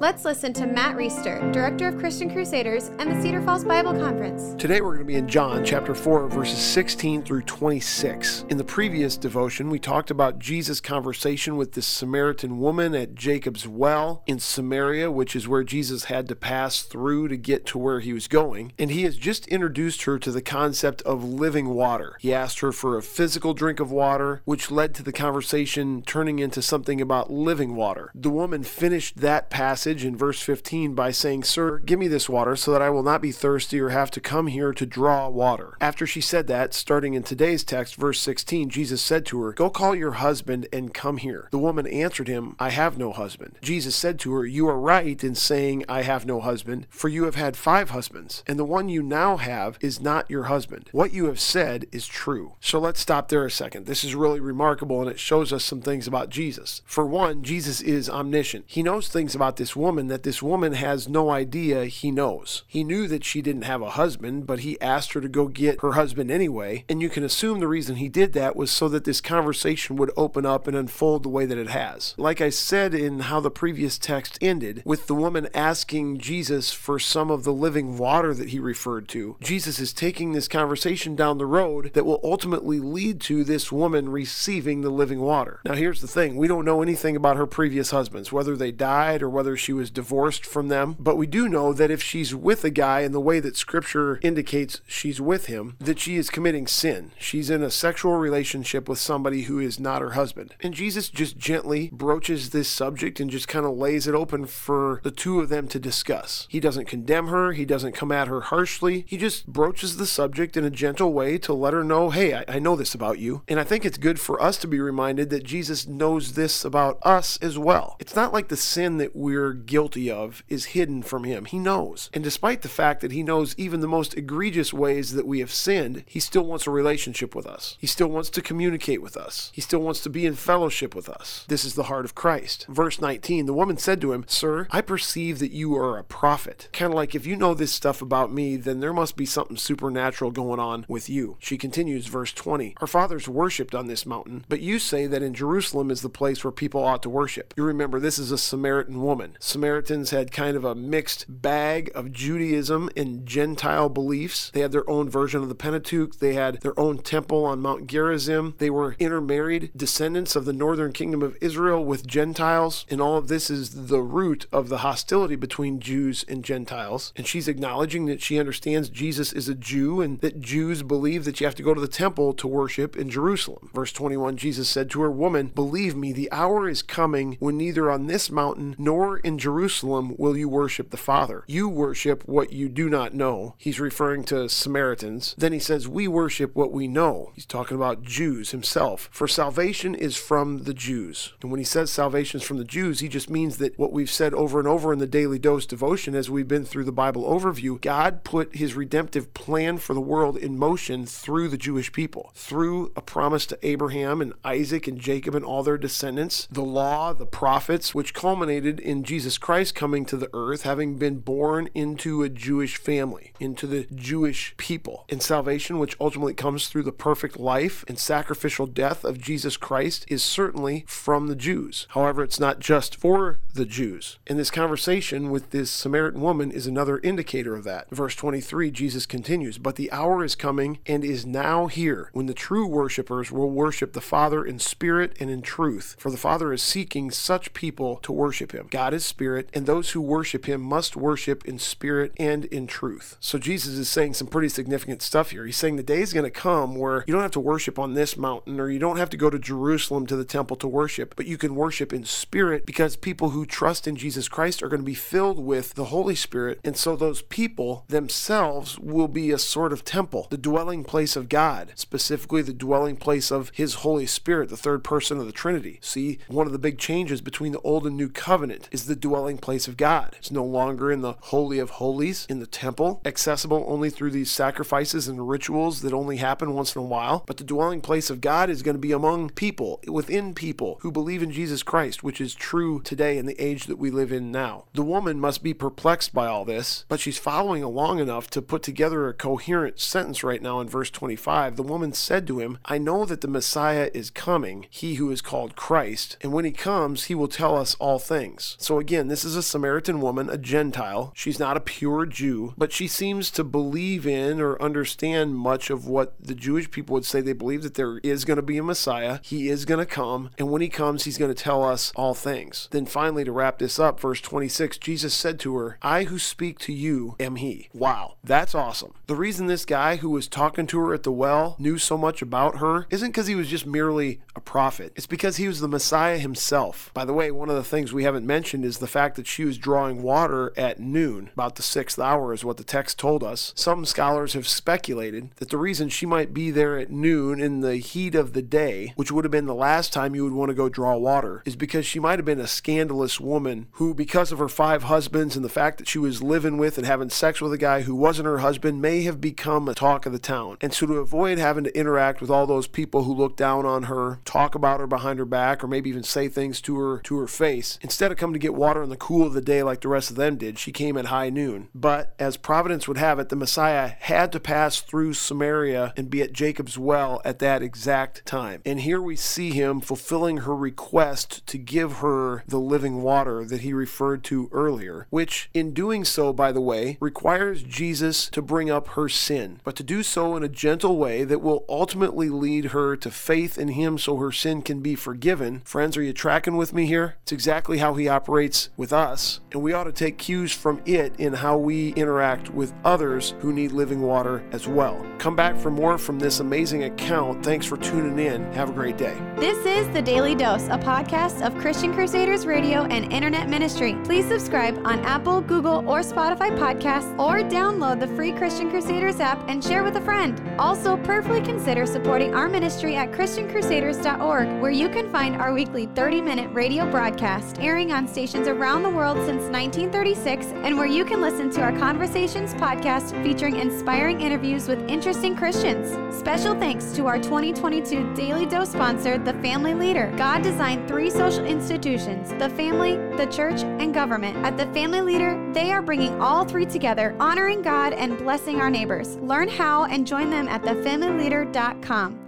Let's listen to Matt Reisetter, Director of Christian Crusaders and the Cedar Falls Bible Conference. Today we're going to be in John chapter 4, verses 16 through 26. In the previous devotion, we talked about Jesus' conversation with this Samaritan woman at Jacob's well in Samaria, which is where Jesus had to pass through to get to where he was going. And he has just introduced her to the concept of living water. He asked her for a physical drink of water, which led to the conversation turning into something about living water. The woman finished that passage passage in verse 15 by saying, Sir, give me this water so that I will not be thirsty or have to come here to draw water. After she said that, starting in today's text, verse 16, Jesus said to her, Go call your husband and come here. The woman answered him, I have no husband. Jesus said to her, You are right in saying, I have no husband, for you have had five husbands, and the one you now have is not your husband. What you have said is true. So let's stop there a second. This is really remarkable and it shows us some things about Jesus. For one, Jesus is omniscient. He knows things about this woman that this woman has no idea he knows. He knew that she didn't have a husband, but he asked her to go get her husband anyway, and you can assume the reason he did that was so that this conversation would open up and unfold the way that it has. Like I said in how the previous text ended, with the woman asking Jesus for some of the living water that he referred to, Jesus is taking this conversation down the road that will ultimately lead to this woman receiving the living water. Now, here's the thing we don't know anything about her previous husbands, whether they died or whether she she was divorced from them. But we do know that if she's with a guy in the way that scripture indicates she's with him, that she is committing sin. She's in a sexual relationship with somebody who is not her husband. And Jesus just gently broaches this subject and just kind of lays it open for the two of them to discuss. He doesn't condemn her, he doesn't come at her harshly. He just broaches the subject in a gentle way to let her know, hey, I, I know this about you. And I think it's good for us to be reminded that Jesus knows this about us as well. It's not like the sin that we're guilty of is hidden from him. He knows. And despite the fact that he knows even the most egregious ways that we have sinned, he still wants a relationship with us. He still wants to communicate with us. He still wants to be in fellowship with us. This is the heart of Christ. Verse 19 The woman said to him, Sir, I perceive that you are a prophet. Kind of like, if you know this stuff about me, then there must be something supernatural going on with you. She continues, verse 20 Our fathers worshipped on this mountain, but you say that in Jerusalem is the place where people ought to worship. You remember, this is a Samaritan woman. Samaritans had kind of a mixed bag of Judaism and Gentile beliefs. They had their own version of the Pentateuch, they had their own temple on Mount Gerizim. They were intermarried descendants of the northern kingdom of Israel with Gentiles, and all of this is the root of the hostility between Jews and Gentiles. And she's acknowledging that she understands Jesus is a Jew and that Jews believe that you have to go to the temple to worship in Jerusalem. Verse 21 Jesus said to her, Woman, believe me, the hour is coming when neither on this mountain nor in Jerusalem will you worship the Father. You worship what you do not know. He's referring to Samaritans. Then he says, We worship what we know. He's talking about Jews himself. For salvation is from the Jews. And when he says salvation is from the Jews, he just means that what we've said over and over in the Daily Dose devotion as we've been through the Bible overview, God put his redemptive plan for the world in motion through the Jewish people, through a promise to Abraham and Isaac and Jacob and all their descendants, the law, the prophets, which culminated in Jesus Jesus Christ coming to the earth, having been born into a Jewish family, into the Jewish people. And salvation, which ultimately comes through the perfect life and sacrificial death of Jesus Christ, is certainly from the Jews. However, it's not just for the Jews. And this conversation with this Samaritan woman is another indicator of that. Verse 23, Jesus continues, But the hour is coming and is now here when the true worshippers will worship the Father in spirit and in truth, for the Father is seeking such people to worship him. God is spirit, and those who worship him must worship in spirit and in truth. So Jesus is saying some pretty significant stuff here. He's saying the day is going to come where you don't have to worship on this mountain or you don't have to go to Jerusalem to the temple to worship, but you can worship in spirit because people who trust in Jesus Christ are going to be filled with the Holy Spirit. And so those people themselves will be a sort of temple, the dwelling place of God, specifically the dwelling place of his Holy Spirit, the third person of the Trinity. See, one of the big changes between the old and new covenant is the dwelling place of God. It's no longer in the Holy of Holies in the temple, accessible only through these sacrifices and rituals that only happen once in a while. But the dwelling place of God is going to be among people, within people who believe in Jesus Christ, which is true today in the age that we live in now. The woman must be perplexed by all this, but she's following along enough to put together a coherent sentence right now in verse 25. The woman said to him, I know that the Messiah is coming, he who is called Christ, and when he comes, he will tell us all things. So again, this is a Samaritan woman, a Gentile. She's not a pure Jew, but she seems to believe in or understand much of what the Jewish people would say they believe that there is going to be a Messiah. He is going to come, and when he comes, he's going to tell us all things. Then finally, to wrap this up, verse 26, Jesus said to her, I who speak to you am he. Wow, that's awesome. The reason this guy who was talking to her at the well knew so much about her isn't because he was just merely a prophet. It's because he was the Messiah himself. By the way, one of the things we haven't mentioned is the fact that she was drawing water at noon, about the sixth hour is what the text told us. Some scholars have speculated that the reason she might be there at noon in the heat of the day, which would have been the last time you would want to go draw water, is because she might have been a scandalous woman who, because of her five husbands and the fact that she was living with and having sex with a guy who wasn't her husband, may have become a talk of the town. And so to avoid having to interact with all those people who look down on her, talk about her behind her back, or maybe even say things to her to her face, instead of coming to get water in the cool of the day like the rest of them did, she came at high noon. But as providence would have it, the Messiah had to pass through Samaria and be at Jacob's well at that exact time. And here we see him fulfilling her request to give her the living water that he referred to earlier, which in doing so, by the way, requires Jesus to bring up her sin, but to do so in a gentle way that will ultimately lead her to faith in him so her sin can be forgiven. Friends, are you tracking with me here? It's exactly how he operates with us, and we ought to take cues from it in how we interact with others who need living water as well. Come back for more from this amazing account. Thanks for tuning in. Have a great day. This is The Daily Dose, a podcast of Christian Crusaders Radio and Internet Ministry. Please subscribe on Apple, Google, or Spotify podcasts, or download the free Christian Crusaders app and share with a friend. Also, prayerfully consider supporting our ministry at ChristianCrusaders.org, where you can find our weekly 30 minute radio broadcast airing on stations around the world since 1936, and where you can listen to our Conversations podcast featuring inspiring interviews with interesting Christians. Special thanks to our 2022 Daily Dose sponsor, The Family Leader. God designed three social institutions the family, the church, and government. At The Family Leader, they are bringing all three together, honoring God and blessing our neighbors. Learn how and join them at thefamilyleader.com.